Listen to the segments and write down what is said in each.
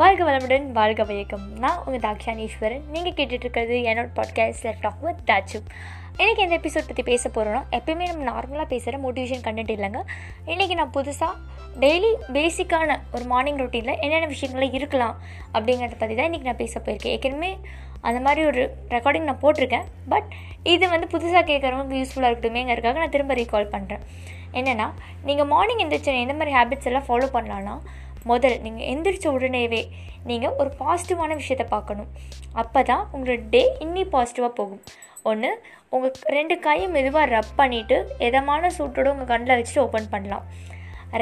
வாழ்க வளமுடன் வாழ்க வயக்கம். நான் உங்கள் தாக்ஷானீஸ்வரன். நீங்கள் கேட்டுட்ருக்கிறது என்னோட podcast let talk with Thachu இன்றைக்கி எந்த எபிசோட் பற்றி பேச போகிறோன்னா எப்பயுமே நம்ம நார்மலாக பேசுகிற மோட்டிவேஷன் கண்டென்ட் இல்லைங்க. இன்றைக்கி நான் புதுசாக டெய்லி பேசிக்கான ஒரு மார்னிங் ரொட்டீனில் என்னென்ன விஷயங்கள்லாம் இருக்கலாம் அப்படிங்கிறத பற்றி தான் இன்றைக்கி நான் பேச போயிருக்கேன். ஏற்கனவே அந்த மாதிரி ஒரு ரெக்கார்டிங் நான் போட்டிருக்கேன். பட் இது வந்து புதுசாக கேட்குறவங்களுக்கு யூஸ்ஃபுல்லாக இருக்கட்டுமேங்கிறதுக்காக நான் திரும்ப ரீகால் பண்ணுறேன் என்னென்னா நீங்கள் மார்னிங் எந்திரிச்சு எந்த மாதிரி ஹேபிட்ஸ் எல்லாம் ஃபாலோ பண்ணலான்னா முதல் நீங்கள் எந்திரிச்ச உடனேவே நீங்கள் ஒரு பாசிட்டிவான விஷயத்தை பார்க்கணும். அப்போ தான் உங்களோட டே இன்னி பாசிட்டிவாக போகும். ஒன்று உங்கள் ரெண்டு கையும் மெதுவாக ரப் பண்ணிவிட்டு எதமான சூட்டோட உங்கள் கண்ணில் வச்சுட்டு ஓப்பன் பண்ணலாம்.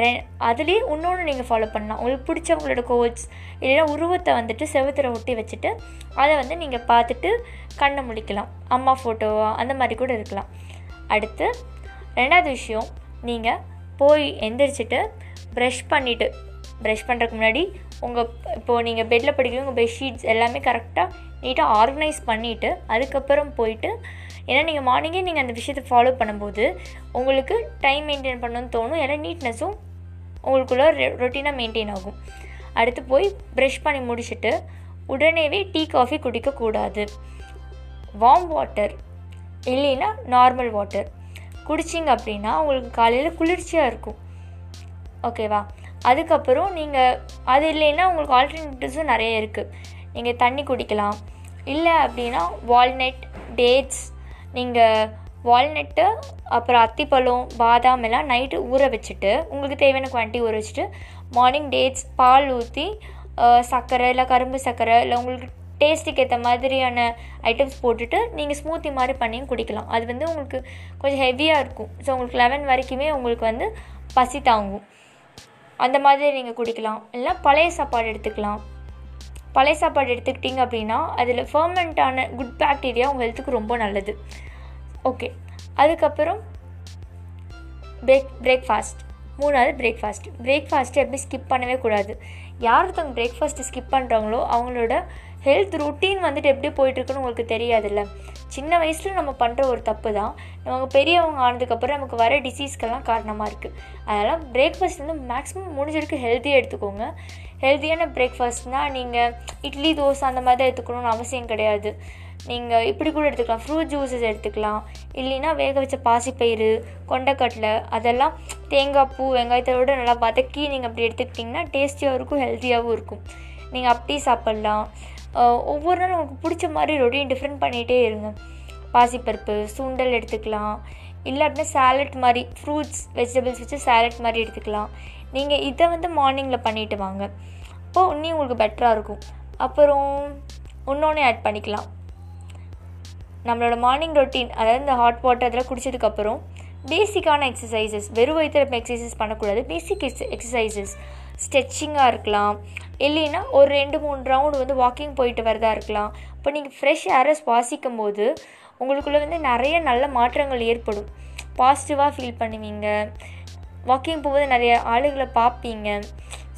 ரெ அதுலேயே இன்னொன்று நீங்கள் ஃபாலோ பண்ணலாம். உங்களுக்கு பிடிச்சவங்களோட கோட்ஸ் இல்லைன்னா உருவத்தை வந்துட்டு செவுத்துல ஒட்டி வச்சுட்டு அதை வந்து நீங்கள் பார்த்துட்டு கண்ணை முழிக்கலாம். அம்மா ஃபோட்டோவா அந்த மாதிரி கூட இருக்கலாம். அடுத்து ரெண்டாவது விஷயம் நீங்கள் போய் எந்திரிச்சிட்டு ப்ரஷ் பண்ணிவிட்டு ப்ரஷ் பண்ணுறதுக்கு முன்னாடி உங்கள் இப்போது நீங்கள் பெட்டில் படிக்கிறீங்க உங்கள் பெட்ஷீட்ஸ் எல்லாமே கரெக்டாக நீட்டாக ஆர்கனைஸ் பண்ணிவிட்டு அதுக்கப்புறம் போயிட்டு ஏன்னா நீங்கள் மார்னிங்கே நீங்கள் அந்த விஷயத்தை ஃபாலோ பண்ணும்போது உங்களுக்கு டைம் மெயின்டைன் பண்ணணும்னு தோணும். ஏன்னா நீட்னஸும் உங்களுக்குள்ள ரொட்டீனாக மெயின்டைன் ஆகும். அடுத்து போய் ப்ரஷ் பண்ணி முடிச்சுட்டு உடனேவே டீ காஃபி குடிக்கக்கூடாது வார்ம் வாட்டர் இல்லைன்னா நார்மல் வாட்டர் குடிச்சிங்க அப்படின்னா உங்களுக்கு காலையில் குளிர்ச்சியாக இருக்கும். ஓகேவா அதுக்கப்புறம் நீங்கள் அது இல்லைன்னா உங்களுக்கு ஆல்டர்னேட்டிவ்ஸும் நிறைய இருக்குது நீங்கள் தண்ணி குடிக்கலாம். இல்லை அப்படின்னா வால்நட் டேட்ஸ் நீங்கள் வால்நட்டு அப்புறம் அத்திப்பழம் பாதாம் எல்லாம் நைட்டு ஊற வச்சுட்டு உங்களுக்கு தேவையான குவான்டிட்டி ஊற வச்சுட்டு மார்னிங் டேட்ஸ் பால் ஊற்றி சர்க்கரை இல்லை கரும்பு சர்க்கரை இல்லை உங்களுக்கு டேஸ்ட்டுக்கு ஏற்ற மாதிரியான ஐட்டம்ஸ் போட்டுட்டு நீங்கள் ஸ்மூத்தி மாதிரி பண்ணியும் குடிக்கலாம். அது வந்து உங்களுக்கு கொஞ்சம் ஹெவியாக இருக்கும். ஸோ உங்களுக்கு லெவன் வரைக்குமே உங்களுக்கு வந்து பசி தாங்கும். அந்த மாதிரி நீங்கள் குடிக்கலாம். இல்லைன்னா பழைய சாப்பாடு எடுத்துக்கலாம். பழைய சாப்பாடு எடுத்துக்கிட்டிங்க அப்படின்னா அதில் ஃபர்மெண்ட்டான குட் பாக்டீரியா உங்கள் ஹெல்த்துக்கு ரொம்ப நல்லது. ஓகே அதுக்கப்புறம் பிரேக் பிரேக்ஃபாஸ்ட் மூணாவது பிரேக்ஃபாஸ்ட் பிரேக்ஃபாஸ்ட்டு எப்படி ஸ்கிப் பண்ணவே கூடாது. யார் ஒருத்தவங்க பிரேக்ஃபாஸ்ட்டு ஸ்கிப் பண்ணுறாங்களோ அவங்களோட ஹெல்த் ருட்டீன் வந்துட்டு எப்படி போயிட்டுருக்குன்னு உங்களுக்கு தெரியாதுல்ல. சின்ன வயசில் நம்ம பண்ணுற ஒரு தப்பு தான். நமக்கு பெரியவங்க ஆனதுக்கப்புறம் நமக்கு வர டிசீஸ்க்கெல்லாம் காரணமாக இருக்குது அதனால் பிரேக்ஃபாஸ்ட் வந்து மேக்ஸிமம் முடிஞ்சிருக்கு ஹெல்த்தியாக எடுத்துக்கோங்க. ஹெல்த்தியான பிரேக்ஃபாஸ்ட்னால் நீங்கள் இட்லி தோசை அந்த மாதிரி தான் எடுத்துக்கணும்னு அவசியம் கிடையாது. நீங்கள் இப்படி கூட எடுத்துக்கலாம். ஃப்ரூட் ஜூஸஸ் எடுத்துக்கலாம். இல்லைன்னா வேக வச்ச பாசிப்பயிறு கொண்டக்கடலை அதெல்லாம் தேங்காய் பூ வெங்காயத்தோடு நல்லா வதக்கி நீங்கள் அப்படி எடுத்துக்கிட்டிங்கன்னா டேஸ்டியாகவும் இருக்கும் ஹெல்த்தியாகவும் இருக்கும். நீங்கள் அப்படி சாப்பிட்லாம். ஒவ்வொரு நாளும் உங்களுக்கு பிடிச்ச மாதிரி ரொட்டீன் டிஃப்ரெண்ட் பண்ணிகிட்டே இருங்க. பாசிப்பருப்பு சுண்டல் எடுத்துக்கலாம். இல்லை அப்படின்னா சேலட் மாதிரி ஃப்ரூட்ஸ் வெஜிடபிள்ஸ் வச்சு சேலட் மாதிரி எடுத்துக்கலாம். நீங்கள் இதை வந்து மார்னிங்கில் பண்ணிட்டு வாங்க. அப்போது இன்னும் உங்களுக்கு பெட்டராக இருக்கும். அப்புறம் இன்னொன்று ஆட் பண்ணிக்கலாம். நம்மளோட மார்னிங் ரொட்டீன் அதாவது இந்த ஹாட் வாட்டர் அதெல்லாம் குடித்ததுக்கப்புறம் பேசிக்கான எக்ஸசைசஸ் வெறும் வயிற்றில் எக்ஸசைசஸ் பண்ணக்கூடாது. பேசிக் எக்ஸ் எக்ஸசைசஸ் ஸ்ட்ரெச்சிங்காக இருக்கலாம். இல்லைன்னா ஒரு ரெண்டு மூணு ரவுண்டு வந்து வாக்கிங் போயிட்டு வரதா இருக்கலாம். இப்போ நீங்கள் ஃப்ரெஷ் ஏரை சுவாசிக்கும் போது உங்களுக்குள்ளே வந்து நிறைய நல்ல மாற்றங்கள் ஏற்படும். பாசிட்டிவாக ஃபீல் பண்ணுவீங்க. வாக்கிங் போகும்போது நிறைய ஆளுகளை பார்ப்பீங்க.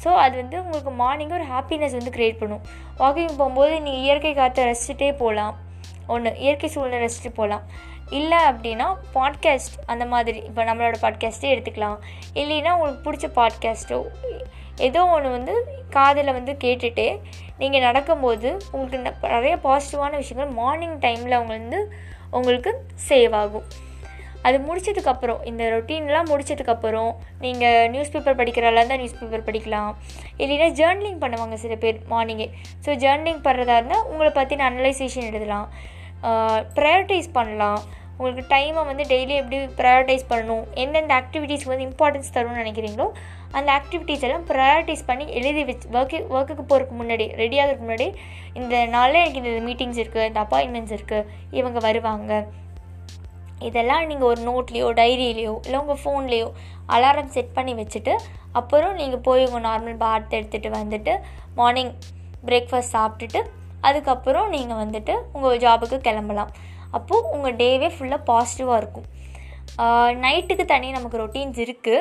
ஸோ அது வந்து உங்களுக்கு மார்னிங் ஒரு ஹாப்பினஸ் வந்து க்ரியேட் பண்ணும். வாக்கிங் போகும்போது நீங்கள் இயற்கை காற்றை ரசிச்சுட்டே போகலாம். ஒன்று இயற்கை சூழ்நிலை ரசிச்சுட்டு போகலாம் இல்லை அப்படின்னா பாட்காஸ்ட் அந்த மாதிரி இப்போ நம்மளோட பாட்காஸ்ட்டே எடுத்துக்கலாம். இல்லைன்னா உங்களுக்கு பிடிச்ச பாட்காஸ்ட்டோ ஏதோ ஒன்று வந்து காதில் வந்து கேட்டுட்டு நீங்கள் நடக்கும்போது உங்களுக்கு நிறைய பாசிட்டிவான விஷயங்கள் மார்னிங் டைமில் அவங்க வந்து உங்களுக்கு சேவ் ஆகும். அது முடிச்சதுக்கப்புறம் இந்த ரொட்டீன்லாம் முடிச்சதுக்கப்புறம் நீங்கள் நியூஸ் பேப்பர் படிக்கிறதா இருந்தால் நியூஸ் பேப்பர் படிக்கலாம். இல்லைன்னா ஜேர்னலிங் பண்ணுவாங்க சில பேர் மார்னிங்கே ஸோ ஜேர்னலிங் பண்ணுறதா இருந்தால் உங்களை பற்றின அனலைசேஷன் எழுதலாம். ப்ரையாரிட்டைஸ் பண்ணலாம். உங்களுக்கு டைமை வந்து டெய்லி எப்படி ப்ரையாரிட்டைஸ் பண்ணணும்? எந்தெந்த ஆக்டிவிட்டீஸ்க்கு வந்து இம்பார்ட்டன்ஸ் தரும்னு நினைக்கிறீங்களோ அந்த ஆக்டிவிட்டீஸ் எல்லாம் ப்ரையாரிட்டைஸ் பண்ணி எழுதி வச்சு ஒர்க்கு ஒர்க்குக்கு போகிறதுக்கு முன்னாடி ரெடி ஆகிறதுக்கு முன்னாடி இந்த நாளில் எனக்கு இந்த மீட்டிங்ஸ் இருக்குது இந்த அப்பாயின்மெண்ட்ஸ் இருக்குது இவங்க வருவாங்க. இதெல்லாம் நீங்கள் ஒரு நோட்லேயோ டைரியிலையோ இல்லை உங்கள் ஃபோன்லேயோ அலாரம் செட் பண்ணி வச்சுட்டு அப்புறம் நீங்கள் போய் உங்கள் நார்மல் பாத் எடுத்துகிட்டு வந்துட்டு மார்னிங் பிரேக்ஃபாஸ்ட் சாப்பிட்டுட்டு அதுக்கப்புறம் நீங்கள் வந்துட்டு உங்கள் ஜாபுக்கு கிளம்பலாம். அப்போது உங்கள் டேவே ஃபுல்லாக பாசிட்டிவாக இருக்கும். நைட்டுக்கு தனி நமக்கு ரொட்டீன்ஸ் இருக்குது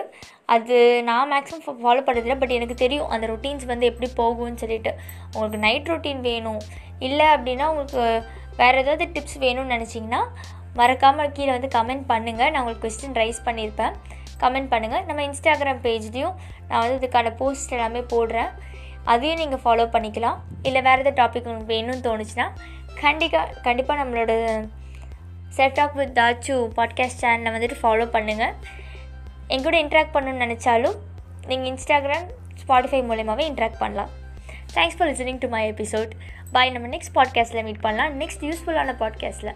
அது நான் மேக்ஸிமம் ஃபாலோ பண்ணுறதில்ல பட் எனக்கு தெரியும் அந்த ரொட்டீன்ஸ் வந்து எப்படி போகும்னு சொல்லிட்டு. உங்களுக்கு நைட் ரொட்டீன் வேணும். இல்லை அப்படின்னா உங்களுக்கு வேறு ஏதாவது டிப்ஸ் வேணும்னு நினச்சிங்கன்னா மறக்காமல் கீழே வந்து கமெண்ட் பண்ணுங்கள் நான் உங்களுக்கு கொஸ்டின் ரைஸ் பண்ணியிருப்பேன் கமெண்ட் பண்ணுங்கள் நம்ம இன்ஸ்டாகிராம் பேஜ்லேயும் நான் வந்து இதுக்கான போஸ்ட் எல்லாமே போடுறேன். அதையும் நீங்கள் ஃபாலோ பண்ணிக்கலாம். இல்லை வேறு எதாவது டாபிக் உங்களுக்கு வேணும்னு தோணுச்சுன்னா கண்டிப்பாக கண்டிப்பாக நம்மளோட செட் டாக் வித் தாச்சு பாட்காஸ்ட் சேனலை வந்துட்டு ஃபாலோ பண்ணுங்கள் எங்கூட இன்ட்ராக்ட் பண்ணணும்னு நினச்சாலும் நீங்கள் இன்ஸ்டாகிராம் ஸ்பாட்டிஃபை மூலயமாவே இன்ட்ராக்ட் பண்ணலாம். Thanks for listening to my episode bye நம்ம நெக்ஸ்ட் பாட்காஸ்ட்டில் மீட் பண்ணலாம். நெக்ஸ்ட் யூஸ்ஃபுல்லான பாட்காஸ்ட்டில்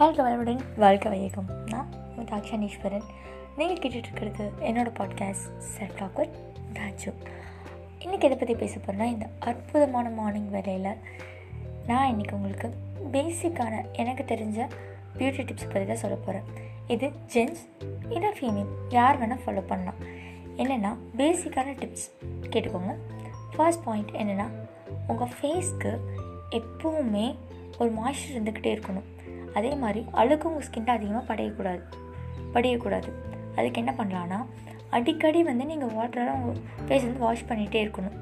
வாழ்க்கை வளமுடன் வாழ்க்கை வையகம். நான் உங்கள் தாக்ஷானீஸ்வரன். நீங்கள் கேட்டுட்ருக்கிறது என்னோடய பாட்காஸ்ட் செட் டாக்கர் ராஜு. இன்றைக்கி எதை பற்றி பேச போகிறேன்னா இந்த அற்புதமான மார்னிங் வேலையில் நான் இன்றைக்கி உங்களுக்கு பேசிக்கான எனக்கு தெரிஞ்ச பியூட்டி டிப்ஸ் பற்றி தான் சொல்ல போகிறேன் இது ஜென்ஸ் இல்லை ஃபீமேல் யார் வேணால் ஃபாலோ பண்ணலாம். என்னென்னா பேசிக்கான டிப்ஸ் கேட்டுக்கோங்க. ஃபர்ஸ்ட் பாயிண்ட் என்னென்னா உங்கள் ஃபேஸ்க்கு எப்போவுமே ஒரு மாய்ஸ்சர் இருந்துக்கிட்டே இருக்கணும். அதே மாதிரி அழுக்கு உங்கள் ஸ்கின்ட்ட அதிகமாக படையக்கூடாது. படியக்கூடாது. அதுக்கு என்ன பண்ணலான்னா அடிக்கடி வந்து நீங்கள் வாட்டரால் உங்கள் ஃபேஸ் வந்து வாஷ் பண்ணிகிட்டே இருக்கணும்.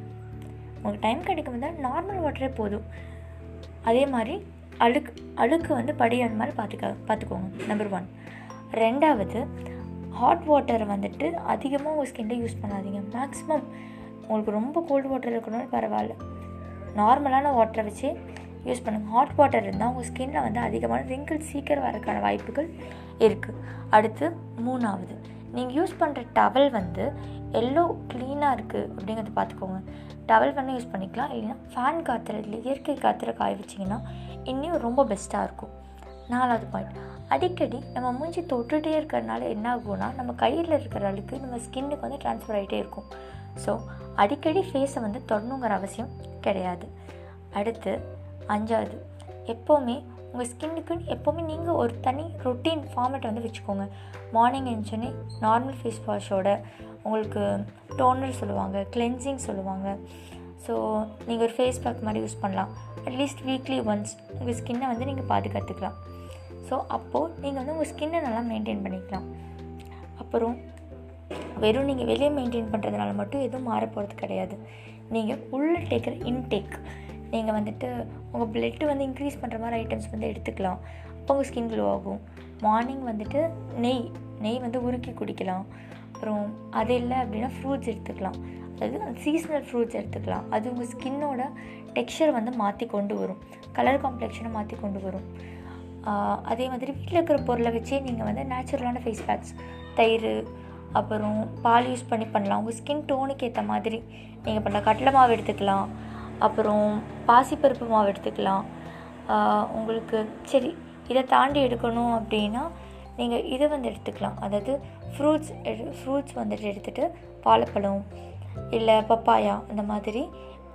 உங்களுக்கு டைம் கிடைக்கும் போது நார்மல் வாட்டரே போதும். அதே மாதிரி அழுக்கு அழுக்கு வந்து படியான மாதிரி பார்த்துக்க பார்த்துக்கோங்க நம்பர் ஒன் ரெண்டாவது ஹாட் வாட்டரை வந்துட்டு அதிகமாக உங்கள் ஸ்கின்ல யூஸ் பண்ணாதீங்க. மேக்ஸிமம் உங்களுக்கு ரொம்ப கோல்டு வாட்டர் இருக்கணும்னு பரவாயில்ல. நார்மலான வாட்டரை வச்சு யூஸ் பண்ணுங்கள் ஹாட் வாட்டர் இருந்தால் உங்கள் ஸ்கின்னில் வந்து அதிகமான ரிங்கிள் சீக்கிரம் வரக்கான வாய்ப்புகள் இருக்குது அடுத்து மூணாவது. நீங்கள் யூஸ் பண்ணுற டவல் வந்து எல்லோ க்ளீனாக இருக்குது அப்படிங்கிறத பார்த்துக்கோங்க டவல் பண்ணி யூஸ் பண்ணிக்கலாம். இல்லைன்னா ஃபேன் காற்றுல இல்லை இயற்கை காற்றுல காய வச்சிங்கன்னா இன்னும் ரொம்ப பெஸ்ட்டாக இருக்கும். நாலாவது பாயிண்ட் அடிக்கடி நம்ம மூஞ்சி தொட்டுகிட்டே இருக்கிறதுனால என்ன ஆகும்னா நம்ம கையில் இருக்கிற அளவுக்கு நம்ம ஸ்கின்னுக்கு வந்து ட்ரான்ஸ்ஃபர் ஆகிட்டே இருக்கும். ஸோ அடிக்கடி ஃபேஸை வந்து தொடணுங்கிற அவசியம் கிடையாது. அடுத்து அஞ்சாவது எப்போவுமே உங்கள் ஸ்கின்னுக்குன்னு எப்போவுமே நீங்கள் ஒரு தனி ரொட்டீன் ஃபார்மேட் வந்து வச்சுக்கோங்க. மார்னிங் எழுந்தோடனே நார்மல் ஃபேஸ் வாஷோட உங்களுக்கு டோனர் சொல்லுவாங்க கிளென்சிங் சொல்லுவாங்க. ஸோ நீங்கள் ஒரு ஃபேஸ் பேக் மாதிரி யூஸ் பண்ணலாம். அட்லீஸ்ட் வீக்லி ஒன்ஸ் உங்கள் ஸ்கின்னை வந்து நீங்கள் பாதுகாத்துக்கலாம். ஸோ அப்போது நீங்கள் வந்து உங்கள் ஸ்கின்னை நல்லா மெயின்டைன் பண்ணிக்கலாம். அப்புறம் வெறும் நீங்கள் வெளியே மெயின்டைன் பண்ணுறதுனால மட்டும் எதுவும் மாற போகிறது கிடையாது. நீங்கள் உள்ளே டேக்கிற இன்டேக் நீங்கள் வந்துட்டு உங்கள் பிளட்டு வந்து இன்க்ரீஸ் பண்ணுற மாதிரி ஐட்டம்ஸ் வந்து எடுத்துக்கலாம். அப்போ உங்கள் ஸ்கின் க்ளோ ஆகும். மார்னிங் வந்துட்டு நெய் நெய் வந்து உருக்கி குடிக்கலாம். அப்புறம் அது இல்லை அப்படின்னா ஃப்ரூட்ஸ் எடுத்துக்கலாம். அதாவது சீசனல் ஃப்ரூட்ஸ் எடுத்துக்கலாம். அது உங்கள் ஸ்கின்னோட டெக்ஸ்சர் வந்து மாற்றி கொண்டு வரும். கலர் காம்ப்ளெக்ஷனை மாற்றி கொண்டு வரும். அதே மாதிரி வீட்டில் இருக்கிற பொருளை வச்சே நீங்கள் வந்து நேச்சுரலான ஃபேஸ் பேக்ஸ் தயிர் அப்புறம் பால் யூஸ் பண்ணி பண்ணலாம். உங்கள் ஸ்கின் டோனுக்கு ஏற்ற மாதிரி. நீங்கள் பண்ணலாம் கடலை மாவு எடுத்துக்கலாம். அப்புறம் பாசிப்பருப்பு மாவு எடுத்துக்கலாம். உங்களுக்கு சரி இதை தாண்டி எடுக்கணும் அப்படின்னா நீங்கள் இதை வந்து எடுத்துக்கலாம். அதாவது ஃப்ரூட்ஸ் எடு ஃப்ரூட்ஸ் வந்துட்டு எடுத்துகிட்டு வாழைப்பழம் இல்லை பப்பாயா அந்த மாதிரி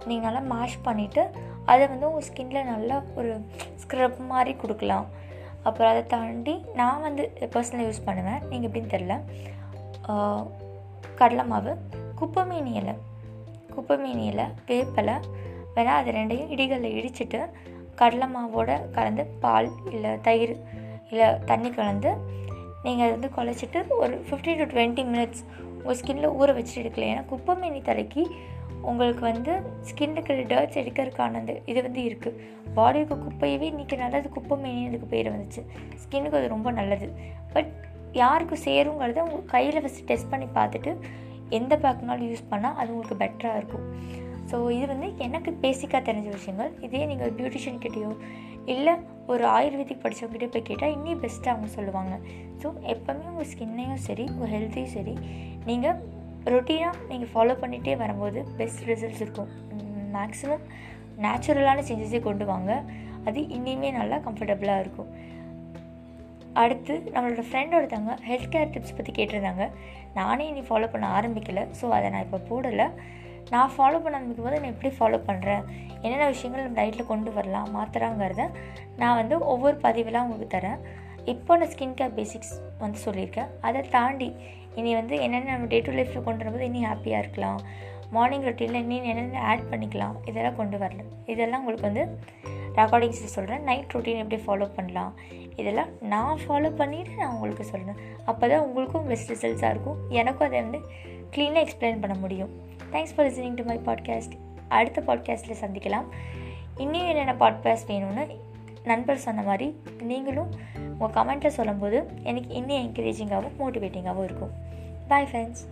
நீங்கள் நல்லா மேஷ் பண்ணிவிட்டு அதை வந்து உங்கள் ஸ்கின்ல நல்லா ஒரு ஸ்க்ரப் மாதிரி கொடுக்கலாம். அப்புறம் அதை தாண்டி நான் வந்து பர்சனலாக யூஸ் பண்ணுவேன். நீங்கள் எப்படின்னு தெரில கடலை மாவு குப்பைமீனி இலை குப்பைமீனி இலை வேப்பலை வேணால் அது ரெண்டையும் இடிகளில் இடிச்சிட்டு கடலை மாவோட கலந்து பால் இல்லை தயிர் இல்லை தண்ணி கலந்து நீங்கள் அதை வந்து குழச்சிட்டு ஒரு ஃபிஃப்டீன் டு டுவெண்ட்டி மினிட்ஸ் உங்கள் ஸ்கின்ல ஊற வச்சுட்டு எடுக்கல. ஏன்னா குப்பைமீனி தலைக்கு உங்களுக்கு வந்து ஸ்கின்னுக்கு இருக்கிற டர்ட்ஸ் எடுக்கிறதுக்கான அந்த இது வந்து இருக்குது பாடிக்கு குப்பையவே இன்றைக்கி நல்லது குப்பை மேனியதுக்கு பேர் வந்துச்சு. ஸ்கின்னுக்கு அது ரொம்ப நல்லது. பட் யாருக்கு சேருங்கிறத உங்கள் கையில் ஃபஸ்ட்டு டெஸ்ட் பண்ணி பார்த்துட்டு எந்த பேக்னாலும் யூஸ் பண்ணால் அது உங்களுக்கு பெட்டராக இருக்கும். ஸோ இது வந்து எனக்கு பேசிக்காக தெரிஞ்ச விஷயங்கள். இதே நீங்கள் பியூட்டிஷியன் கிட்டேயோ இல்லை ஒரு ஆயுர்வேதிக் படித்தவங்ககிட்ட போய் கேட்டால் இன்னும் பெஸ்ட்டாக அவங்க சொல்லுவாங்க. ஸோ எப்போவுமே உங்கள் ஸ்கின்னையும் சரி உங்கள் ஹெல்த்தையும் சரி நீங்கள் ரொட்டீனாக நீங்கள் ஃபாலோ பண்ணிகிட்டே வரும்போது பெஸ்ட் ரிசல்ட்ஸ் இருக்கும். மேக்ஸிமம் நேச்சுரலான சேஞ்சஸே கொண்டு வாங்க. அது இன்னுமே நல்லா கம்ஃபர்டபுளாக இருக்கும். அடுத்து நம்மளோட ஃப்ரெண்ட் ஒருத்தவங்க ஹெல்த் கேர் டிப்ஸ் பற்றி கேட்டிருந்தாங்க. நானே இனி ஃபாலோ பண்ண ஆரம்பிக்கலை. ஸோ அதை நான் இப்போ போடலை. நான் ஃபாலோ பண்ண ஆரம்பிக்கும் போது நான் எப்படி ஃபாலோ பண்ணுறேன் என்னென்ன விஷயங்கள் நம்ம டயட்டில் கொண்டு வரலாம் மாத்திராங்கிறத நான் வந்து ஒவ்வொரு பதிவெலாம் உங்களுக்கு தரேன். இப்போ நான் ஸ்கின் கேர் பேசிக்ஸ் வந்து சொல்லியிருக்கேன். அதை தாண்டி இனி வந்து என்னென்ன நம்ம டே டு லைஃப்பில் கொண்டு வரும்போது இனி ஹாப்பியாக இருக்கலாம்? மார்னிங் ரொட்டீனில் இனி என்னென்ன ஆட் பண்ணிக்கலாம்? இதெல்லாம் கொண்டு வரல இதெல்லாம் உங்களுக்கு வந்து ரெக்கார்டிங்ஸில் சொல்கிறேன் நைட் ரொட்டீன் எப்படி ஃபாலோ பண்ணலாம்? இதெல்லாம் நான் ஃபாலோ பண்ணிவிட்டு நான் உங்களுக்கு சொல்கிறேன் அப்போ தான் உங்களுக்கும் பெஸ்ட் ரிசல்ட்ஸாக இருக்கும். எனக்கும் அதை வந்து க்ளீனாக எக்ஸ்பிளைன் பண்ண முடியும். Thanks for listening to my podcast அடுத்த பாட்காஸ்ட்டில் சந்திக்கலாம். இன்னும் என்னென்ன பாட்காஸ்ட் வேணும்னு நண்பர் சொன்ன மாதிரி நீங்களும் உங்கள் கமெண்ட்டில் சொல்லும்போது எனக்கு இன்னும் என்கரேஜிங்காகவும் மோட்டிவேட்டிங்காகவும் இருக்கும். Bye friends